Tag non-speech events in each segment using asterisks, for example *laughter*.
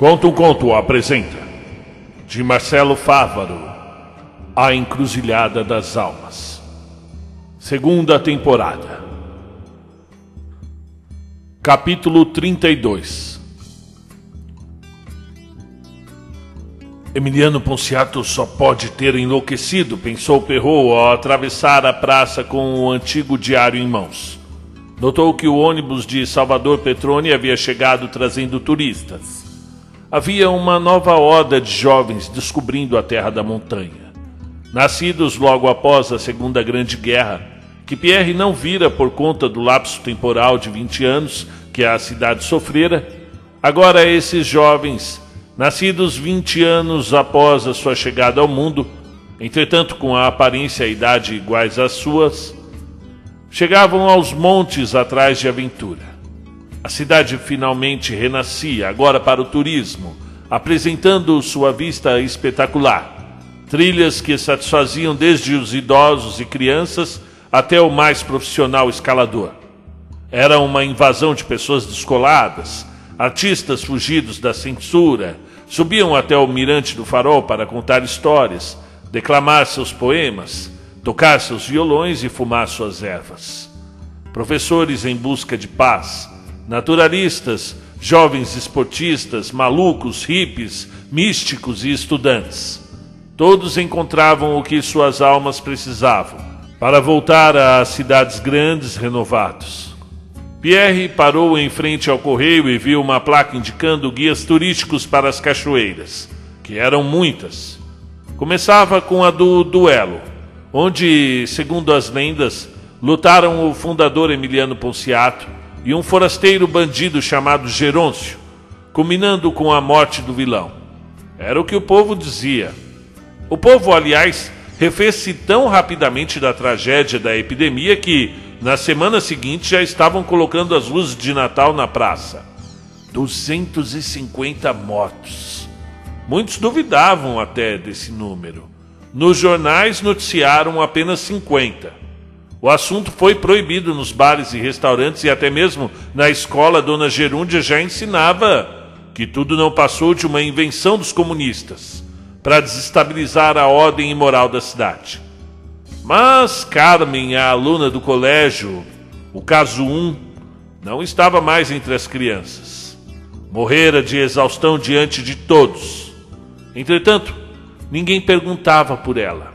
Conta um Conto apresenta, de Marcelo Fávaro, A Encruzilhada das Almas. Segunda temporada. Capítulo 32 Emiliano Ponciato só pode ter enlouquecido, pensou Perrault ao atravessar a praça com o antigo diário em mãos. Notou que o ônibus de Salvador Petrone havia chegado trazendo turistas. Havia uma nova horda de jovens descobrindo a terra da montanha. Nascidos logo após a Segunda Grande Guerra, que Pierre não vira por conta do lapso temporal de 20 anos que a cidade sofrera, agora esses jovens, nascidos 20 anos após a sua chegada ao mundo, entretanto com a aparência e idade iguais às suas, Chegavam aos montes atrás de aventura. A cidade finalmente renascia, agora para o turismo, apresentando sua vista espetacular. Trilhas que satisfaziam desde os idosos e crianças até o mais profissional escalador. Era uma invasão de pessoas descoladas, artistas fugidos da censura, subiam até o mirante do farol para contar histórias, declamar seus poemas, tocar seus violões e fumar suas ervas. Professores em busca de paz, naturalistas, jovens esportistas, malucos, hippies, místicos e estudantes. Todos encontravam o que suas almas precisavam para voltar às cidades grandes renovados. Pierre parou em frente ao correio e viu uma placa indicando guias turísticos para as cachoeiras, que eram muitas. Começava com a do duelo, onde, segundo as lendas, lutaram o fundador Emiliano Ponciato e um forasteiro bandido chamado Gerôncio, culminando com a morte do vilão. Era o que o povo dizia. O povo, aliás, refez-se tão rapidamente da tragédia da epidemia que, na semana seguinte, já estavam colocando as luzes de Natal na praça. 250 mortos. Muitos duvidavam até desse número. Nos jornais noticiaram apenas 50. O assunto foi proibido nos bares e restaurantes e até mesmo na escola Dona Gerúndia já ensinava que tudo não passou de uma invenção dos comunistas para desestabilizar a ordem e moral da cidade. Mas Carmen, a aluna do colégio, o caso 1, não estava mais entre as crianças. Morrera de exaustão diante de todos. Entretanto, ninguém perguntava por ela.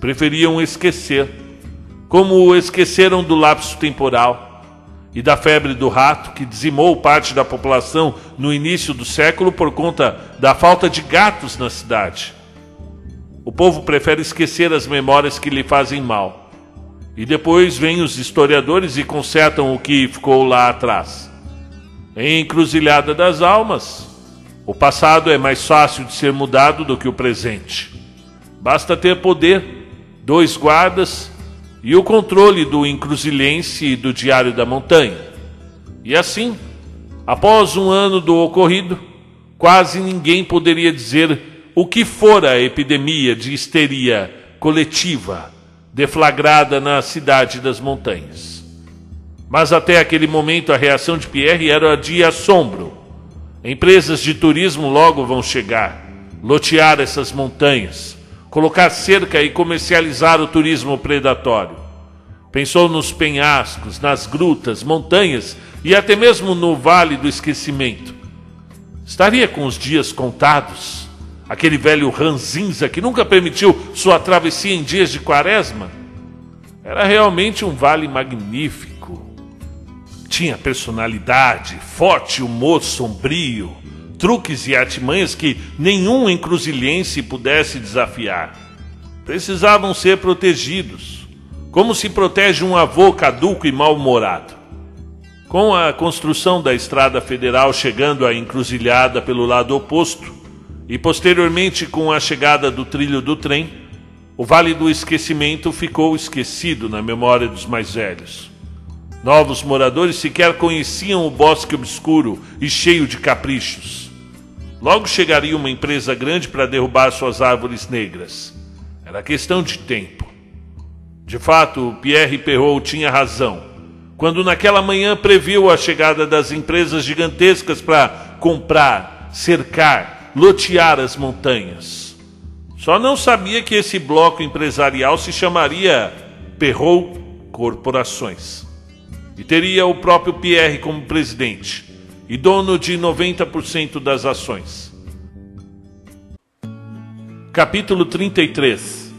Preferiam esquecer, como esqueceram do lapso temporal e da febre do rato que dizimou parte da população no início do século por conta da falta de gatos na cidade. O povo prefere esquecer as memórias que lhe fazem mal. E depois vêm os historiadores e consertam o que ficou lá atrás. Em Encruzilhada das Almas, o passado é mais fácil de ser mudado do que o presente. Basta ter poder, dois guardas e o controle do Encruzilhense e do Diário da Montanha. E assim, após um ano do ocorrido, quase ninguém poderia dizer o que fora a epidemia de histeria coletiva deflagrada na cidade das montanhas. Mas até aquele momento a reação de Pierre era de assombro Empresas de turismo logo vão chegar, lotear essas montanhas, colocar cerca e comercializar o turismo predatório. Pensou nos penhascos, nas grutas, montanhas e até mesmo no Vale do Esquecimento. Estaria com os dias contados? Aquele velho ranzinza que nunca permitiu sua travessia em dias de quaresma? Era realmente um vale magnífico tinha personalidade, forte humor sombrio, truques e artimanhas que nenhum encruzilhense pudesse desafiar. Precisavam ser protegidos, como se protege um avô caduco e mal-humorado. Com a construção da estrada federal chegando à encruzilhada pelo lado oposto, e posteriormente com a chegada do trilho do trem, o Vale do Esquecimento ficou esquecido na memória dos mais velhos. Novos moradores sequer conheciam o bosque obscuro e cheio de caprichos. Logo chegaria uma empresa grande para derrubar suas árvores negras. Era questão de tempo. De fato, Pierre Perrault tinha razão quando naquela manhã previu a chegada das empresas gigantescas para comprar, cercar, lotear as montanhas. Só não sabia que esse bloco empresarial se chamaria Perrou Corporações. E teria o próprio Pierre como presidente e dono de 90% das ações. Capítulo 33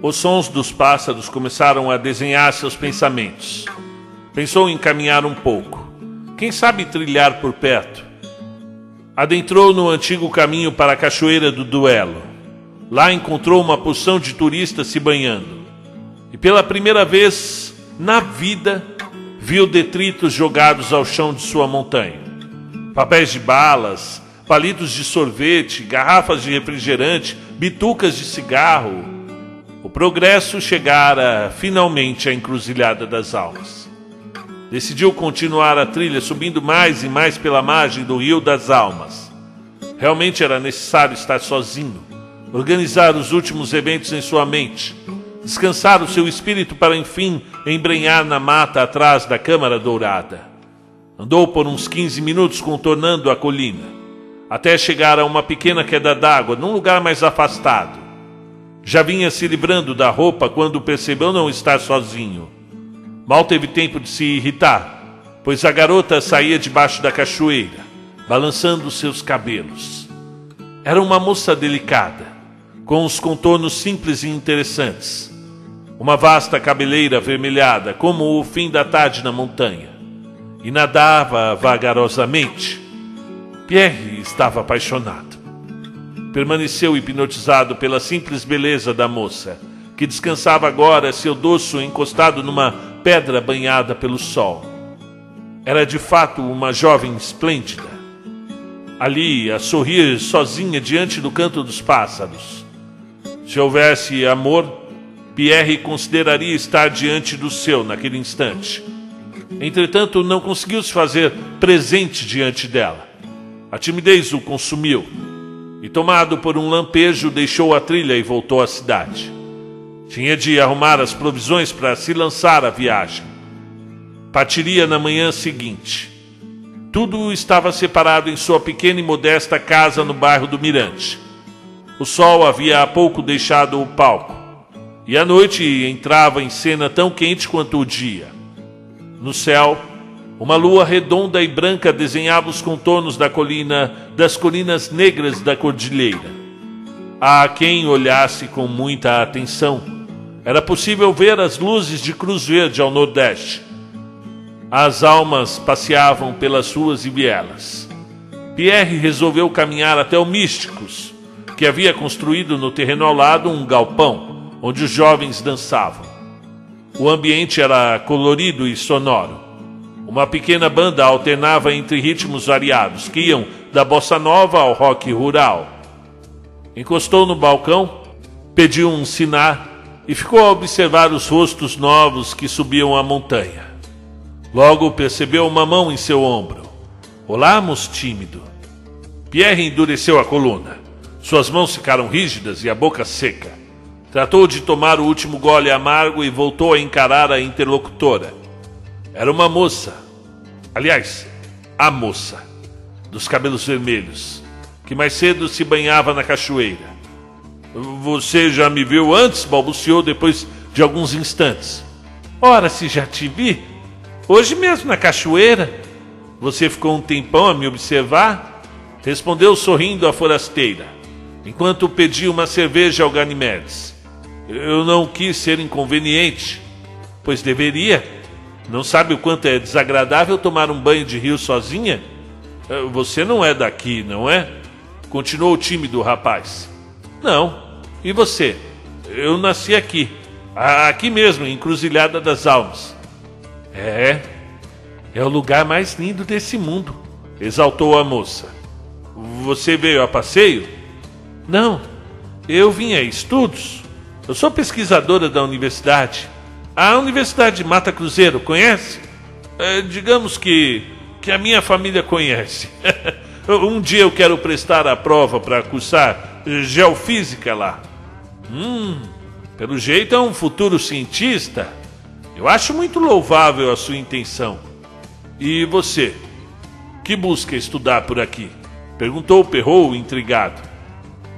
Os sons dos pássaros começaram a desenhar seus pensamentos. Pensou em caminhar um pouco. Quem sabe trilhar por perto? Adentrou no antigo caminho para a Cachoeira do Duelo. Lá encontrou uma porção de turistas se banhando. E pela primeira vez na vida viu detritos jogados ao chão de sua montanha. Papéis de balas, palitos de sorvete, garrafas de refrigerante, bitucas de cigarro. O progresso chegara finalmente à encruzilhada das almas. Decidiu continuar a trilha subindo mais e mais pela margem do Rio das Almas. Realmente era necessário estar sozinho, organizar os últimos eventos em sua mente, descansar o seu espírito para enfim embrenhar na mata atrás da Câmara Dourada. Andou por uns 15 minutos contornando a colina, até chegar a uma pequena queda d'água num lugar mais afastado. Já vinha se livrando da roupa quando percebeu não estar sozinho. Mal teve tempo de se irritar, pois a garota saía debaixo da cachoeira, balançando seus cabelos. Era uma moça delicada, com os contornos simples e interessantes. Uma vasta cabeleira avermelhada, como o fim da tarde na montanha. E nadava vagarosamente. Pierre estava apaixonado. Permaneceu hipnotizado pela simples beleza da moça, que descansava agora seu dorso encostado numa pedra banhada pelo sol. Era de fato uma jovem esplêndida. Ali, a sorrir sozinha diante do canto dos pássaros. Se houvesse amor, Pierre consideraria estar diante do seu naquele instante. Entretanto, não conseguiu se fazer presente diante dela. A timidez o consumiu e, tomado por um lampejo, deixou a trilha e voltou à cidade. Tinha de arrumar as provisões para se lançar à viagem. Partiria na manhã seguinte. Tudo estava separado em sua pequena e modesta casa no bairro do Mirante. O sol havia há pouco deixado o palco, e a noite entrava em cena tão quente quanto o dia. No céu, uma lua redonda e branca desenhava os contornos da colina, das colinas negras da cordilheira. Há quem olhasse com muita atenção era possível ver as luzes de Cruz Verde ao nordeste. As almas passeavam pelas ruas e vielas. Pierre resolveu caminhar até o Místicos, que havia construído no terreno ao lado um galpão, onde os jovens dançavam. O ambiente era colorido e sonoro. Uma pequena banda alternava entre ritmos variados, que iam da bossa nova ao rock rural. Encostou no balcão, pediu um sinar e ficou a observar os rostos novos que subiam a montanha. Logo percebeu uma mão em seu ombro. Olamos tímido. Pierre endureceu a coluna. Suas mãos ficaram rígidas e a boca seca. Tratou de tomar o último gole amargo e voltou a encarar a interlocutora. Era uma moça. Aliás, a moça, dos cabelos vermelhos, que mais cedo se banhava na cachoeira. Você já me viu antes? balbuciou depois de alguns instantes. Ora, se já te vi. Hoje mesmo na cachoeira. Você ficou um tempão a me observar? Respondeu sorrindo a forasteira, enquanto pedia uma cerveja ao Ganimedes. Eu não quis ser inconveniente, pois deveria. Não sabe o quanto é desagradável tomar um banho de rio sozinha? Eh, você não é daqui, não é? Continuou tímido o rapaz. Não, e você? Eu nasci aqui. Aqui mesmo, em Cruzilhada das Almas. É. É o lugar mais lindo desse mundo, exaltou a moça. Você veio a passeio? Não. Eu vim a estudos. Eu sou pesquisadora da universidade. A Universidade de Mata Cruzeiro, conhece? É, digamos que, que a minha família conhece. *laughs* um dia eu quero prestar a prova para cursar geofísica lá. Hum, pelo jeito é um futuro cientista. Eu acho muito louvável a sua intenção. E você? Que busca estudar por aqui? Perguntou Perrou, intrigado.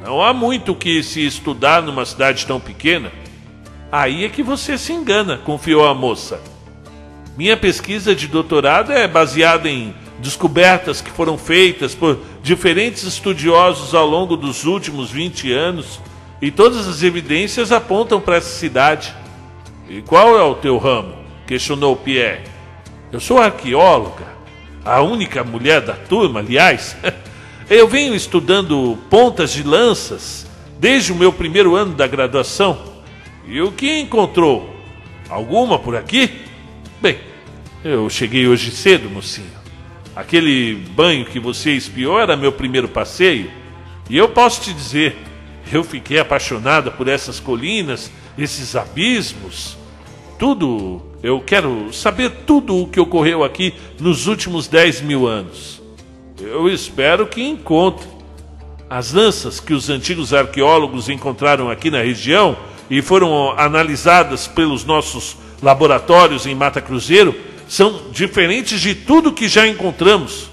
Não há muito que se estudar numa cidade tão pequena. Aí é que você se engana, confiou a moça. Minha pesquisa de doutorado é baseada em descobertas que foram feitas por diferentes estudiosos ao longo dos últimos 20 anos e todas as evidências apontam para essa cidade. E qual é o teu ramo? questionou Pierre. Eu sou arqueóloga, a única mulher da turma, aliás. *laughs* Eu venho estudando pontas de lanças desde o meu primeiro ano da graduação. E o que encontrou? Alguma por aqui? Bem, eu cheguei hoje cedo, mocinho. Aquele banho que você espiou era meu primeiro passeio. E eu posso te dizer, eu fiquei apaixonada por essas colinas, esses abismos. Tudo, eu quero saber tudo o que ocorreu aqui nos últimos 10 mil anos. Eu espero que encontre. As lanças que os antigos arqueólogos encontraram aqui na região e foram analisadas pelos nossos laboratórios em Mata Cruzeiro são diferentes de tudo que já encontramos.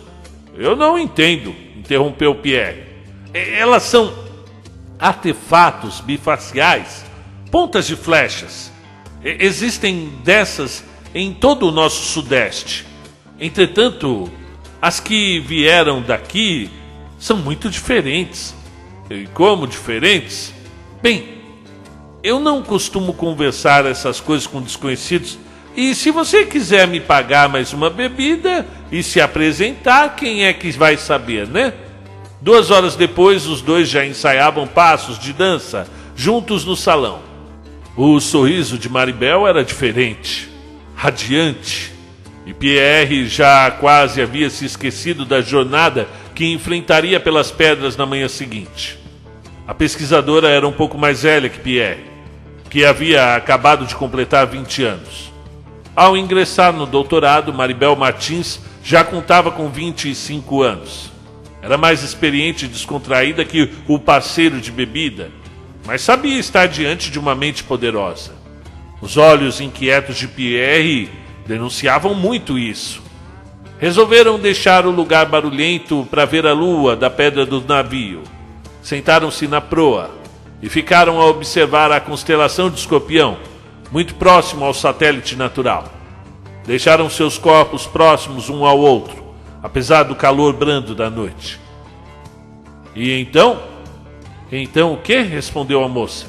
Eu não entendo, interrompeu Pierre. Elas são artefatos bifaciais, pontas de flechas. Existem dessas em todo o nosso sudeste. Entretanto, as que vieram daqui são muito diferentes. E como diferentes? Bem, eu não costumo conversar essas coisas com desconhecidos. E se você quiser me pagar mais uma bebida e se apresentar, quem é que vai saber, né? Duas horas depois, os dois já ensaiavam passos de dança juntos no salão. O sorriso de Maribel era diferente, radiante, e Pierre já quase havia se esquecido da jornada que enfrentaria pelas pedras na manhã seguinte. A pesquisadora era um pouco mais velha que Pierre, que havia acabado de completar 20 anos. Ao ingressar no doutorado, Maribel Martins já contava com 25 anos. Era mais experiente e descontraída que o parceiro de bebida, mas sabia estar diante de uma mente poderosa. Os olhos inquietos de Pierre denunciavam muito isso. Resolveram deixar o lugar barulhento para ver a lua da pedra do navio. Sentaram-se na proa e ficaram a observar a constelação de Escorpião, muito próximo ao satélite natural. Deixaram seus corpos próximos um ao outro, apesar do calor brando da noite. E então? Então o que? respondeu a moça.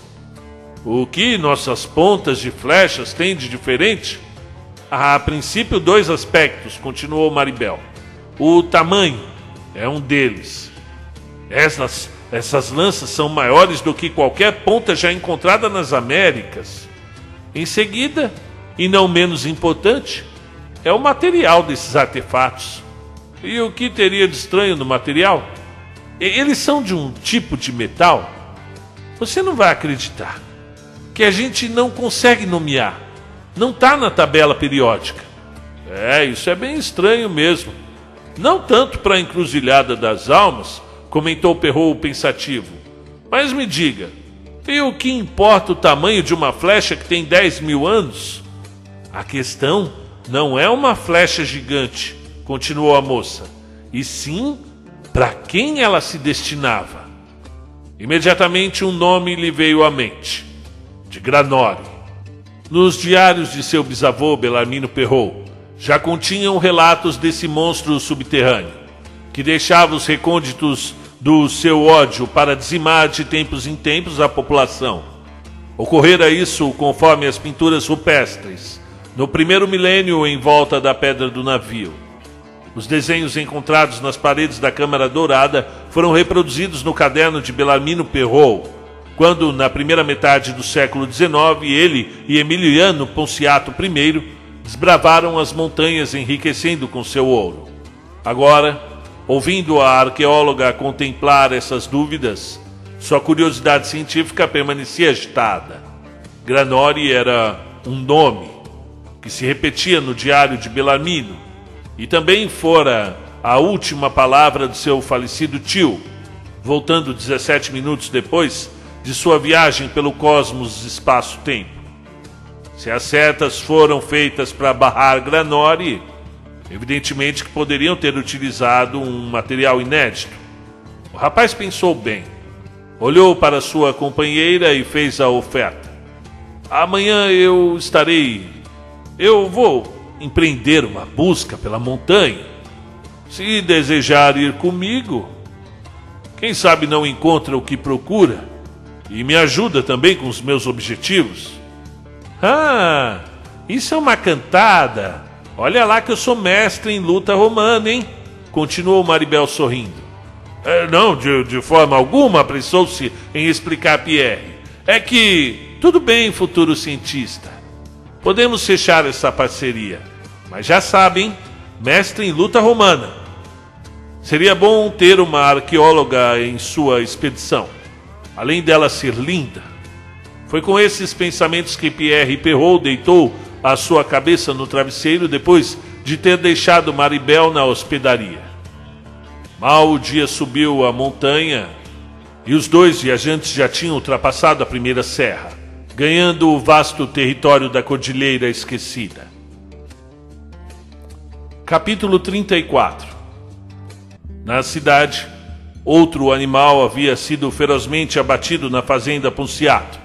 O que nossas pontas de flechas têm de diferente? A princípio dois aspectos, continuou Maribel. O tamanho é um deles. Essas, essas lanças são maiores do que qualquer ponta já encontrada nas Américas. Em seguida, e não menos importante, é o material desses artefatos. E o que teria de estranho no material? Eles são de um tipo de metal. Você não vai acreditar que a gente não consegue nomear não está na tabela periódica. É, isso é bem estranho mesmo. Não tanto para a encruzilhada das almas, comentou Perrou pensativo. Mas me diga, e o que importa o tamanho de uma flecha que tem 10 mil anos? A questão não é uma flecha gigante, continuou a moça, e sim para quem ela se destinava. Imediatamente um nome lhe veio à mente: de Granore. Nos diários de seu bisavô Belarmino Perrault, já continham relatos desse monstro subterrâneo, que deixava os recônditos do seu ódio para dizimar de tempos em tempos a população. Ocorrera isso conforme as pinturas rupestres, no primeiro milênio em volta da pedra do navio. Os desenhos encontrados nas paredes da Câmara Dourada foram reproduzidos no caderno de Belarmino Perrault, quando, na primeira metade do século XIX, ele e Emiliano Ponciato I desbravaram as montanhas enriquecendo com seu ouro. Agora, ouvindo a arqueóloga contemplar essas dúvidas, sua curiosidade científica permanecia agitada. Granori era um nome que se repetia no diário de Belarmino e também fora a última palavra de seu falecido tio. Voltando 17 minutos depois, de sua viagem pelo cosmos espaço-tempo. Se as setas foram feitas para barrar Granori, evidentemente que poderiam ter utilizado um material inédito. O rapaz pensou bem. Olhou para sua companheira e fez a oferta. Amanhã eu estarei. Eu vou empreender uma busca pela montanha. Se desejar ir comigo, quem sabe não encontra o que procura e me ajuda também com os meus objetivos. Ah, isso é uma cantada. Olha lá que eu sou mestre em luta romana, hein? Continuou Maribel sorrindo. É, não, de, de forma alguma, apressou-se em explicar Pierre. É que, tudo bem, futuro cientista. Podemos fechar essa parceria. Mas já sabem, mestre em luta romana. Seria bom ter uma arqueóloga em sua expedição. Além dela ser linda. Foi com esses pensamentos que Pierre Perrault deitou a sua cabeça no travesseiro depois de ter deixado Maribel na hospedaria. Mal o dia subiu a montanha e os dois viajantes já tinham ultrapassado a primeira serra, ganhando o vasto território da Cordilheira Esquecida. Capítulo 34 Na cidade, outro animal havia sido ferozmente abatido na fazenda Punciato.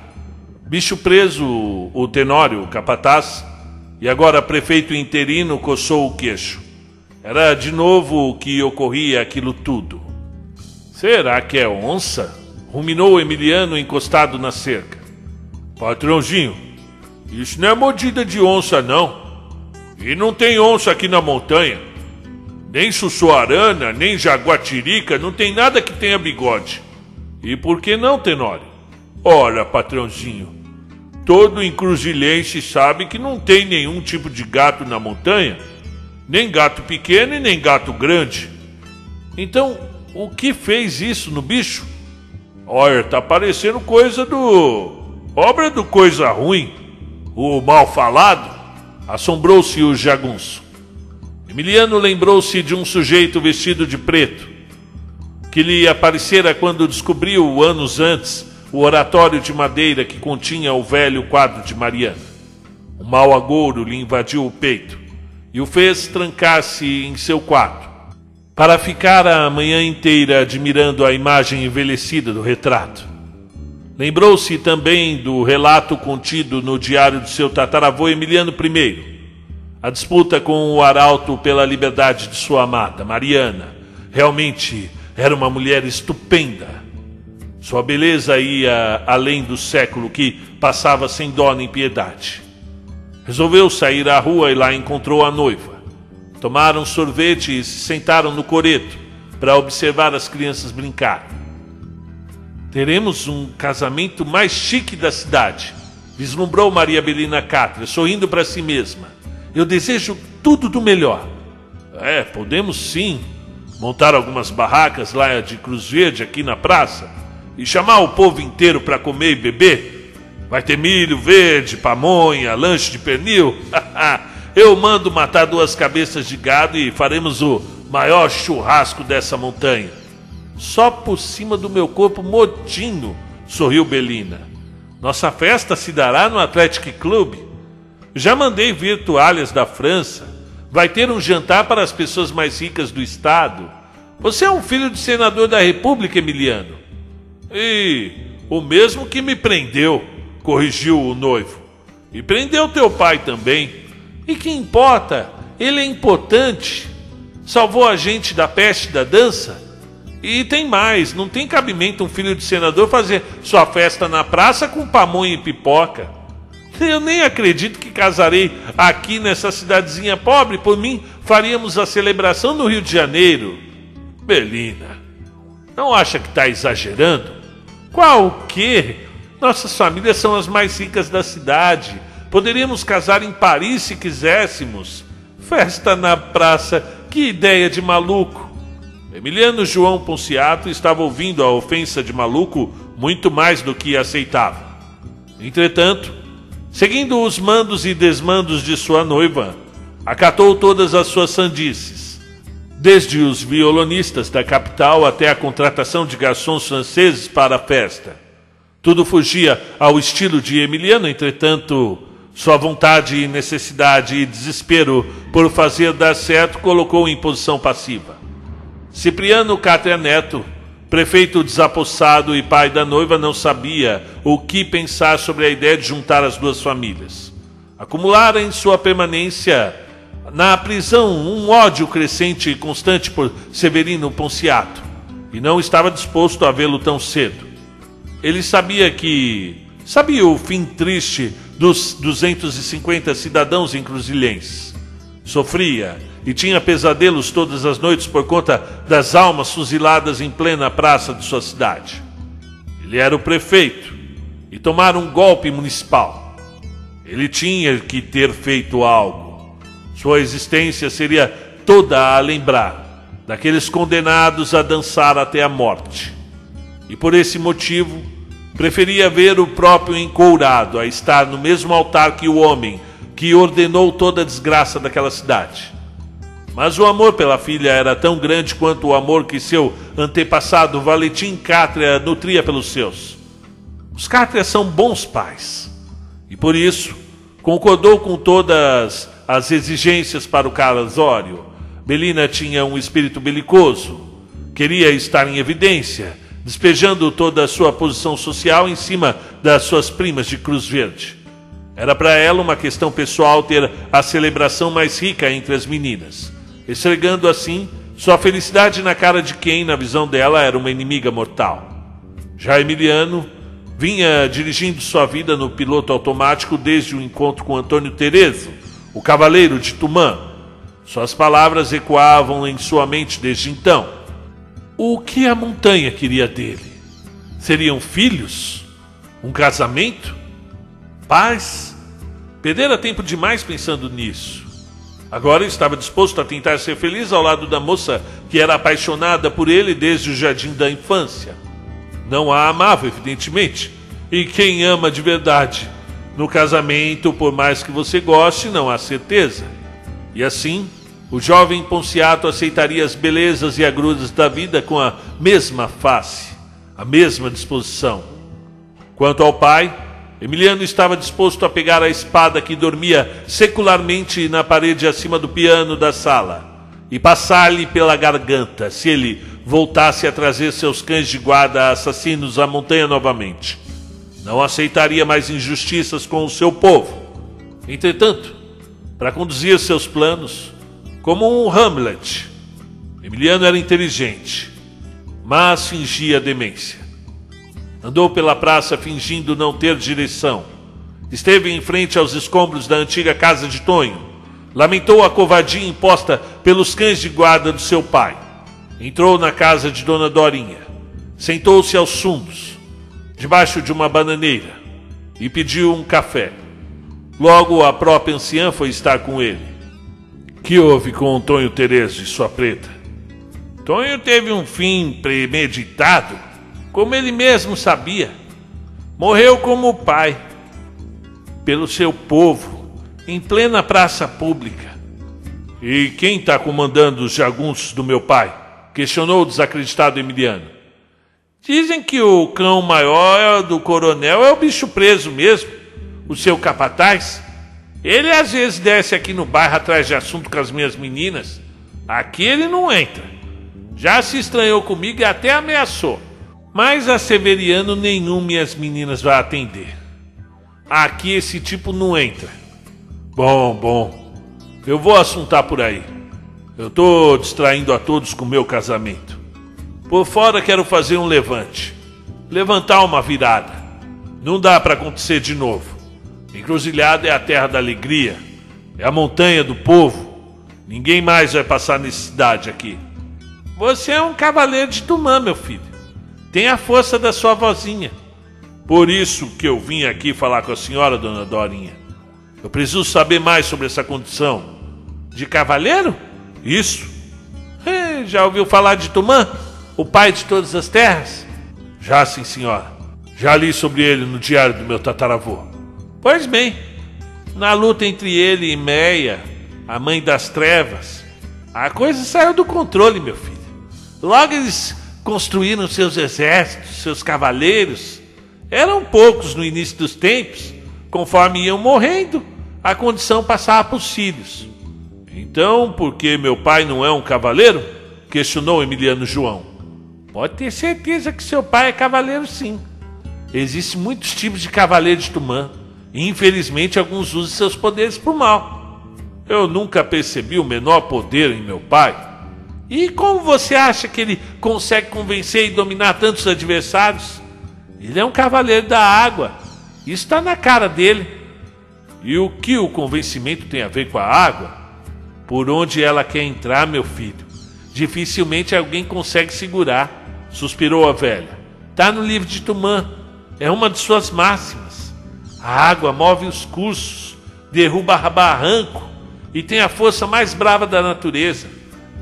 Bicho preso, o Tenório, capataz, e agora prefeito interino, coçou o queixo. Era de novo o que ocorria aquilo tudo. Será que é onça? Ruminou Emiliano encostado na cerca. Patrãozinho, isso não é mordida de onça, não. E não tem onça aqui na montanha. Nem sussuarana, nem jaguatirica, não tem nada que tenha bigode. E por que não, Tenório? Ora, patrãozinho, todo encruzilhense sabe que não tem nenhum tipo de gato na montanha, nem gato pequeno e nem gato grande. Então, o que fez isso no bicho? Olha, tá parecendo coisa do. obra do coisa ruim, o mal falado. Assombrou-se o jagunço. Emiliano lembrou-se de um sujeito vestido de preto, que lhe aparecera quando descobriu, anos antes, o oratório de madeira que continha o velho quadro de Mariana. Um mau agouro lhe invadiu o peito e o fez trancar-se em seu quarto, para ficar a manhã inteira admirando a imagem envelhecida do retrato. Lembrou-se também do relato contido no diário de seu tataravô Emiliano I, a disputa com o arauto pela liberdade de sua amada, Mariana. Realmente era uma mulher estupenda. Sua beleza ia além do século que passava sem dó nem piedade. Resolveu sair à rua e lá encontrou a noiva. Tomaram sorvete e se sentaram no coreto para observar as crianças brincar. Teremos um casamento mais chique da cidade, vislumbrou Maria Belina Cátria, sorrindo para si mesma. Eu desejo tudo do melhor. É, podemos sim montar algumas barracas lá de Cruz Verde aqui na praça e chamar o povo inteiro para comer e beber. Vai ter milho verde, pamonha, lanche de pernil. *laughs* Eu mando matar duas cabeças de gado e faremos o maior churrasco dessa montanha. Só por cima do meu corpo modinho, sorriu Belina. Nossa festa se dará no Athletic Club. Já mandei vir toalhas da França. Vai ter um jantar para as pessoas mais ricas do estado. Você é um filho de senador da República, Emiliano. E o mesmo que me prendeu, corrigiu o noivo. E prendeu teu pai também. E que importa? Ele é importante. Salvou a gente da peste da dança e tem mais, não tem cabimento um filho de senador fazer sua festa na praça com pamonha e pipoca. Eu nem acredito que casarei aqui nessa cidadezinha pobre, por mim faríamos a celebração no Rio de Janeiro. Belina, não acha que está exagerando? Qual o quê? Nossas famílias são as mais ricas da cidade. Poderíamos casar em Paris se quiséssemos. Festa na praça, que ideia de maluco. Emiliano João Ponciato estava ouvindo a ofensa de maluco muito mais do que aceitava. Entretanto, seguindo os mandos e desmandos de sua noiva, acatou todas as suas sandices, desde os violonistas da capital até a contratação de garçons franceses para a festa. Tudo fugia ao estilo de Emiliano, entretanto, sua vontade e necessidade e desespero por fazer dar certo colocou em posição passiva. Cipriano Cátria Neto prefeito desapossado e pai da noiva não sabia o que pensar sobre a ideia de juntar as duas famílias. Acumulara em sua permanência na prisão um ódio crescente e constante por Severino Ponciato e não estava disposto a vê-lo tão cedo. Ele sabia que. sabia o fim triste dos 250 cidadãos encruzilhenses. Sofria e tinha pesadelos todas as noites por conta das almas fuziladas em plena praça de sua cidade. Ele era o prefeito e tomara um golpe municipal. Ele tinha que ter feito algo. Sua existência seria toda a lembrar daqueles condenados a dançar até a morte. E por esse motivo, preferia ver o próprio encourado a estar no mesmo altar que o homem que ordenou toda a desgraça daquela cidade. Mas o amor pela filha era tão grande quanto o amor que seu antepassado Valentim Cátria nutria pelos seus. Os Cátrias são bons pais e por isso concordou com todas as exigências para o casório. Belina tinha um espírito belicoso, queria estar em evidência, despejando toda a sua posição social em cima das suas primas de Cruz Verde. Era para ela uma questão pessoal ter a celebração mais rica entre as meninas esfregando assim sua felicidade na cara de quem, na visão dela, era uma inimiga mortal. Já Emiliano vinha dirigindo sua vida no piloto automático desde o encontro com Antônio Terezo, o cavaleiro de Tumã. Suas palavras ecoavam em sua mente desde então. O que a montanha queria dele? Seriam filhos? Um casamento? Paz? Perdera tempo demais pensando nisso. Agora estava disposto a tentar ser feliz ao lado da moça que era apaixonada por ele desde o jardim da infância. Não a amava, evidentemente. E quem ama de verdade? No casamento, por mais que você goste, não há certeza. E assim, o jovem Ponciato aceitaria as belezas e agruras da vida com a mesma face, a mesma disposição. Quanto ao pai, Emiliano estava disposto a pegar a espada que dormia secularmente na parede acima do piano da sala e passar-lhe pela garganta se ele voltasse a trazer seus cães de guarda assassinos à montanha novamente. Não aceitaria mais injustiças com o seu povo. Entretanto, para conduzir seus planos, como um Hamlet, Emiliano era inteligente, mas fingia demência. Andou pela praça fingindo não ter direção. Esteve em frente aos escombros da antiga casa de Tonho. Lamentou a covardia imposta pelos cães de guarda do seu pai. Entrou na casa de Dona Dorinha. Sentou-se aos fundos, debaixo de uma bananeira, e pediu um café. Logo a própria anciã foi estar com ele. Que houve com Tonho Terezo e sua preta? Tonho teve um fim premeditado como ele mesmo sabia, morreu como pai, pelo seu povo, em plena praça pública. E quem está comandando os jagunços do meu pai? questionou o desacreditado Emiliano. Dizem que o cão maior do coronel é o bicho preso mesmo, o seu capataz. Ele às vezes desce aqui no bairro atrás de assunto com as minhas meninas. Aqui ele não entra. Já se estranhou comigo e até ameaçou. Mas a Severiano nenhum minhas meninas vai atender. Aqui esse tipo não entra. Bom, bom. Eu vou assuntar por aí. Eu tô distraindo a todos com meu casamento. Por fora quero fazer um levante. Levantar uma virada. Não dá para acontecer de novo. Encruzilhada é a terra da alegria. É a montanha do povo. Ninguém mais vai passar necessidade aqui. Você é um cavaleiro de Tumã, meu filho. Tem a força da sua vozinha. Por isso que eu vim aqui falar com a senhora, dona Dorinha. Eu preciso saber mais sobre essa condição. De cavaleiro? Isso. É, já ouviu falar de Tumã? O pai de todas as terras? Já sim, senhora. Já li sobre ele no diário do meu tataravô. Pois bem, na luta entre ele e Meia, a mãe das trevas, a coisa saiu do controle, meu filho. Logo eles construíram seus exércitos, seus cavaleiros. Eram poucos no início dos tempos, conforme iam morrendo, a condição passava para os filhos. Então, por que meu pai não é um cavaleiro? questionou Emiliano João. Pode ter certeza que seu pai é cavaleiro sim. Existem muitos tipos de cavaleiro de Tumã. E infelizmente alguns usam seus poderes por mal. Eu nunca percebi o menor poder em meu pai. E como você acha que ele consegue convencer e dominar tantos adversários? Ele é um cavaleiro da água. Isso está na cara dele. E o que o convencimento tem a ver com a água? Por onde ela quer entrar, meu filho? Dificilmente alguém consegue segurar, suspirou a velha. Está no livro de Tumã. É uma de suas máximas. A água move os cursos, derruba barranco e tem a força mais brava da natureza.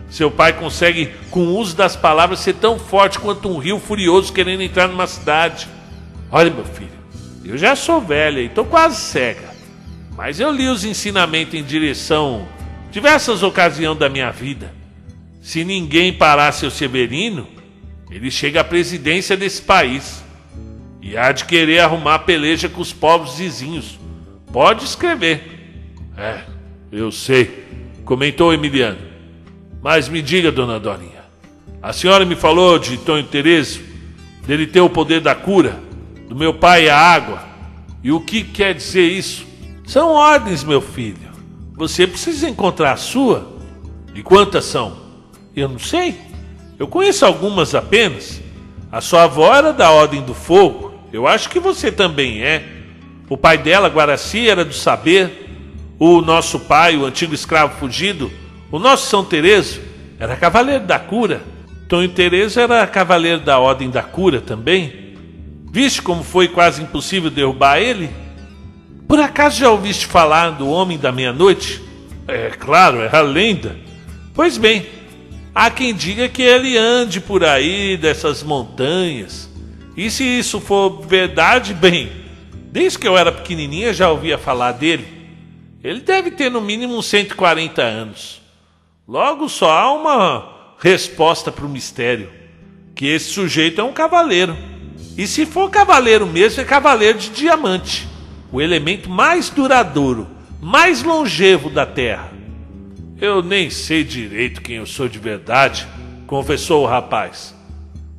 Seu pai consegue, com o uso das palavras, ser tão forte quanto um rio furioso querendo entrar numa cidade. Olha, meu filho, eu já sou velha e estou quase cega, mas eu li os ensinamentos em direção diversas ocasiões da minha vida. Se ninguém parar seu Severino, ele chega à presidência desse país e há de querer arrumar peleja com os povos vizinhos. Pode escrever. É, eu sei, comentou Emiliano. Mas me diga, dona Dorinha, a senhora me falou de Tonho Tereso, dele ter o poder da cura, do meu pai a água. E o que quer dizer isso? São ordens, meu filho. Você precisa encontrar a sua. E quantas são? Eu não sei. Eu conheço algumas apenas. A sua avó era da Ordem do Fogo. Eu acho que você também é. O pai dela, Guaraci, era do saber. O nosso pai, o antigo escravo fugido, o nosso São Tereso era cavaleiro da cura. Tonho Tereso era cavaleiro da Ordem da Cura também. Viste como foi quase impossível derrubar ele? Por acaso já ouviste falar do Homem da Meia-Noite? É claro, é a lenda. Pois bem, há quem diga que ele ande por aí dessas montanhas. E se isso for verdade, bem, desde que eu era pequenininha já ouvia falar dele. Ele deve ter no mínimo uns 140 anos. Logo só há uma resposta para o mistério: que esse sujeito é um cavaleiro. E se for cavaleiro mesmo, é cavaleiro de diamante, o elemento mais duradouro, mais longevo da terra. Eu nem sei direito quem eu sou de verdade, confessou o rapaz.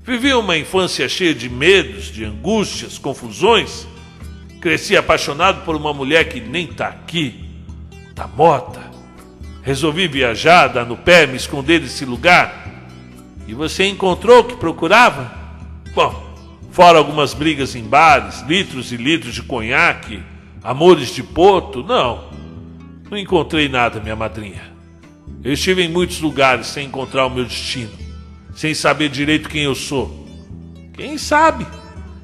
Vivi uma infância cheia de medos, de angústias, confusões. Cresci apaixonado por uma mulher que nem está aqui, está morta. Resolvi viajar, dar no pé, me esconder desse lugar. E você encontrou o que procurava? Bom, fora algumas brigas em bares, litros e litros de conhaque, amores de poto, não. Não encontrei nada, minha madrinha. Eu estive em muitos lugares sem encontrar o meu destino, sem saber direito quem eu sou. Quem sabe?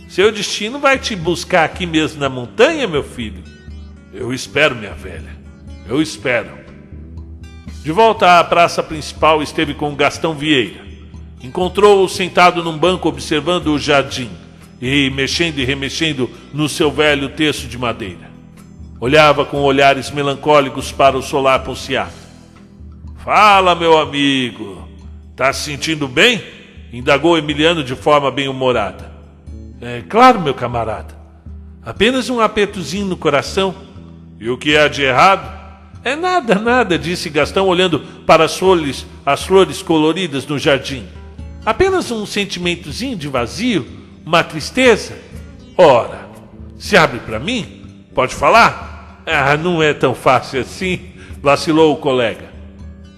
Seu destino vai te buscar aqui mesmo na montanha, meu filho? Eu espero, minha velha. Eu espero. De volta à praça principal, esteve com Gastão Vieira. Encontrou-o sentado num banco observando o jardim e mexendo e remexendo no seu velho terço de madeira. Olhava com olhares melancólicos para o solar ponceado. Fala, meu amigo. Tá se sentindo bem? indagou Emiliano de forma bem-humorada. É claro, meu camarada. Apenas um apertozinho no coração. E o que há de errado? É nada, nada, disse Gastão, olhando para as flores, as flores coloridas no jardim. Apenas um sentimentozinho de vazio, uma tristeza. Ora, se abre para mim? Pode falar? Ah, não é tão fácil assim, vacilou o colega.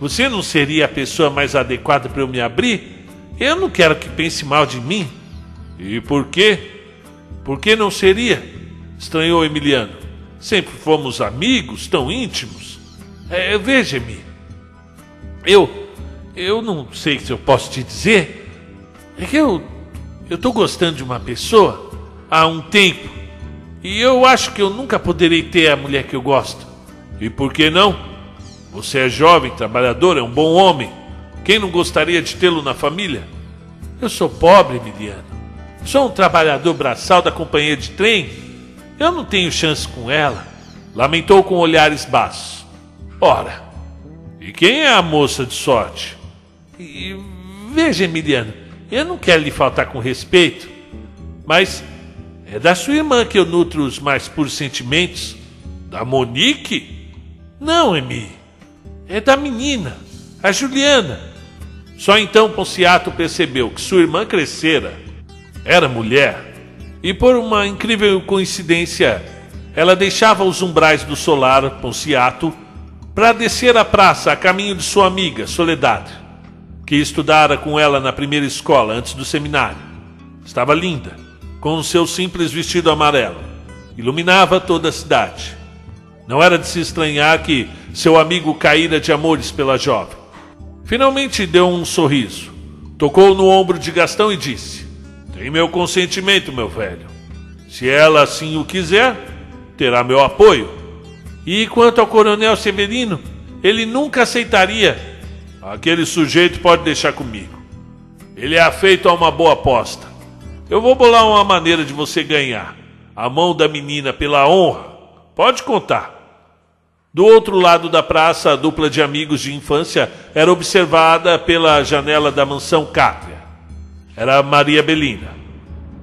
Você não seria a pessoa mais adequada para eu me abrir? Eu não quero que pense mal de mim. E por quê? Por que não seria? Estranhou Emiliano. Sempre fomos amigos, tão íntimos. É, Veja-me, eu, eu não sei se eu posso te dizer, é que eu, estou gostando de uma pessoa há um tempo e eu acho que eu nunca poderei ter a mulher que eu gosto. E por que não? Você é jovem, trabalhador, é um bom homem. Quem não gostaria de tê-lo na família? Eu sou pobre, Emiliano. Sou um trabalhador braçal da companhia de trem. Eu não tenho chance com ela. Lamentou com olhares baixos. Ora, e quem é a moça de sorte? E, veja, Emiliano, eu não quero lhe faltar com respeito, mas é da sua irmã que eu nutro os mais puros sentimentos. Da Monique? Não, Emi. É da menina, a Juliana. Só então Ponciato percebeu que sua irmã crescera, era mulher, e por uma incrível coincidência, ela deixava os umbrais do solar Ponciato para descer a praça a caminho de sua amiga Soledade, que estudara com ela na primeira escola antes do seminário. Estava linda, com o seu simples vestido amarelo, iluminava toda a cidade. Não era de se estranhar que seu amigo caíra de amores pela jovem. Finalmente deu um sorriso, tocou no ombro de Gastão e disse: Tem meu consentimento, meu velho. Se ela assim o quiser, terá meu apoio. E quanto ao coronel Severino, ele nunca aceitaria. Aquele sujeito pode deixar comigo. Ele é afeito a uma boa aposta. Eu vou bolar uma maneira de você ganhar a mão da menina pela honra. Pode contar. Do outro lado da praça, a dupla de amigos de infância era observada pela janela da mansão Cátria. Era Maria Belina.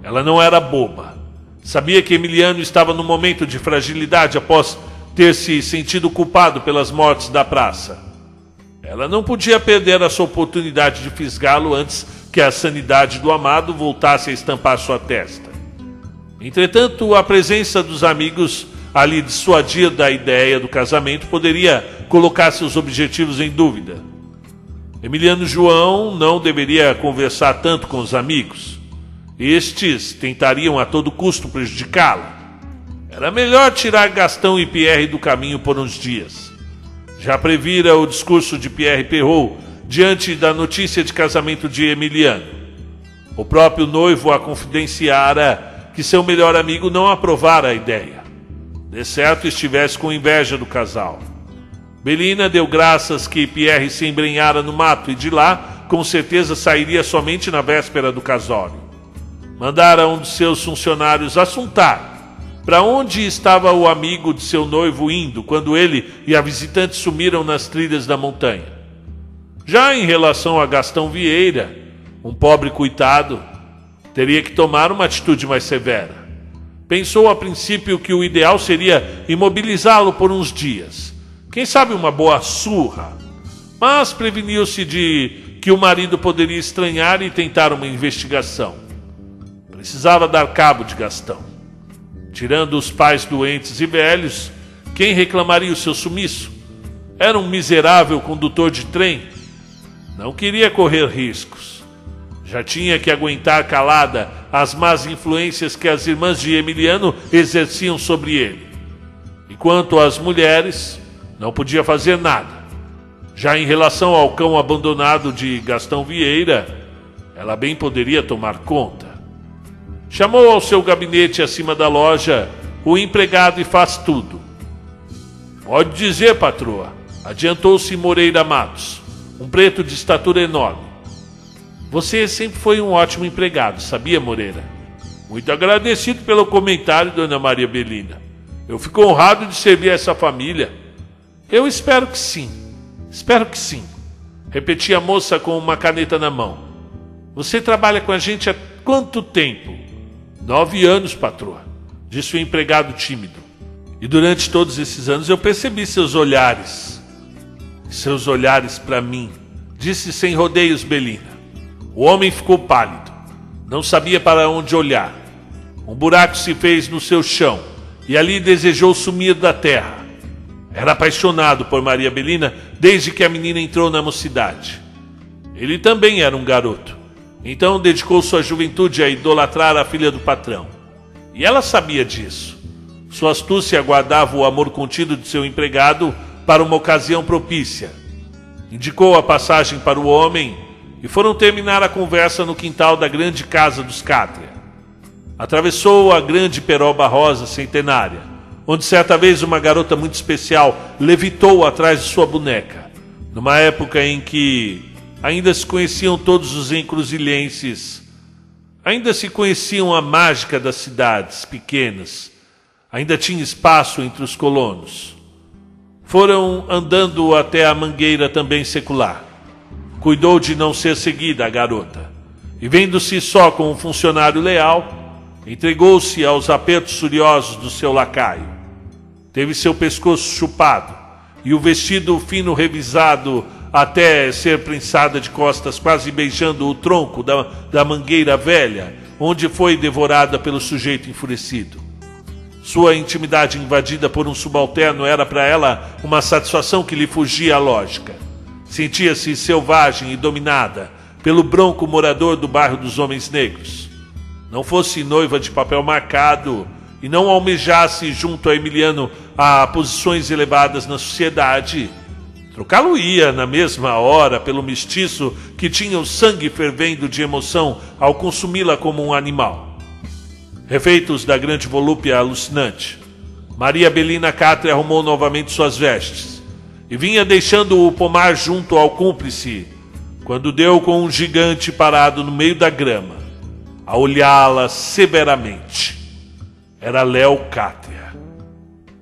Ela não era boba. Sabia que Emiliano estava num momento de fragilidade após ter se sentido culpado pelas mortes da praça. Ela não podia perder essa oportunidade de fisgá-lo antes que a sanidade do amado voltasse a estampar sua testa. Entretanto, a presença dos amigos ali dissuadia da ideia do casamento poderia colocar seus objetivos em dúvida. Emiliano João não deveria conversar tanto com os amigos. Estes tentariam a todo custo prejudicá-la. Era melhor tirar Gastão e Pierre do caminho por uns dias. Já previra o discurso de Pierre Perrault diante da notícia de casamento de Emiliano. O próprio noivo a confidenciara que seu melhor amigo não aprovara a ideia de certo estivesse com inveja do casal. Belina deu graças que Pierre se embrenhara no mato e de lá, com certeza, sairia somente na véspera do casório. Mandara um de seus funcionários assuntar para onde estava o amigo de seu noivo indo quando ele e a visitante sumiram nas trilhas da montanha. Já em relação a Gastão Vieira, um pobre coitado, teria que tomar uma atitude mais severa. Pensou a princípio que o ideal seria imobilizá-lo por uns dias. Quem sabe uma boa surra. Mas preveniu-se de que o marido poderia estranhar e tentar uma investigação. Precisava dar cabo de Gastão. Tirando os pais doentes e velhos, quem reclamaria o seu sumiço? Era um miserável condutor de trem. Não queria correr riscos. Já tinha que aguentar calada as más influências que as irmãs de Emiliano exerciam sobre ele. E quanto às mulheres, não podia fazer nada. Já em relação ao cão abandonado de Gastão Vieira, ela bem poderia tomar conta. Chamou ao seu gabinete acima da loja o empregado e faz tudo. Pode dizer, patroa, adiantou-se Moreira Matos, um preto de estatura enorme. Você sempre foi um ótimo empregado, sabia, Moreira? Muito agradecido pelo comentário, dona Maria Belina. Eu fico honrado de servir essa família. Eu espero que sim. Espero que sim. Repetia a moça com uma caneta na mão. Você trabalha com a gente há quanto tempo? Nove anos, patroa, disse o empregado tímido. E durante todos esses anos eu percebi seus olhares. Seus olhares para mim, disse sem rodeios Belina. O homem ficou pálido, não sabia para onde olhar. Um buraco se fez no seu chão e ali desejou sumir da terra. Era apaixonado por Maria Belina desde que a menina entrou na mocidade. Ele também era um garoto, então dedicou sua juventude a idolatrar a filha do patrão. E ela sabia disso. Sua astúcia guardava o amor contido de seu empregado para uma ocasião propícia. Indicou a passagem para o homem e foram terminar a conversa no quintal da grande casa dos Cátria. Atravessou a grande peroba rosa centenária, onde certa vez uma garota muito especial levitou atrás de sua boneca, numa época em que ainda se conheciam todos os encruzilhenses, ainda se conheciam a mágica das cidades pequenas, ainda tinha espaço entre os colonos. Foram andando até a mangueira também secular cuidou de não ser seguida a garota. E vendo-se só com um funcionário leal, entregou-se aos apertos furiosos do seu lacaio. Teve seu pescoço chupado e o vestido fino revisado até ser prensada de costas, quase beijando o tronco da, da mangueira velha, onde foi devorada pelo sujeito enfurecido. Sua intimidade invadida por um subalterno era para ela uma satisfação que lhe fugia à lógica. Sentia-se selvagem e dominada pelo bronco morador do bairro dos Homens Negros. Não fosse noiva de papel marcado e não almejasse junto a Emiliano a posições elevadas na sociedade, trocá-lo-ia na mesma hora pelo mestiço que tinha o sangue fervendo de emoção ao consumi-la como um animal. Refeitos da grande volúpia alucinante, Maria Belina Catre arrumou novamente suas vestes e vinha deixando o pomar junto ao cúmplice, quando deu com um gigante parado no meio da grama, a olhá-la severamente. Era Léo Cátria.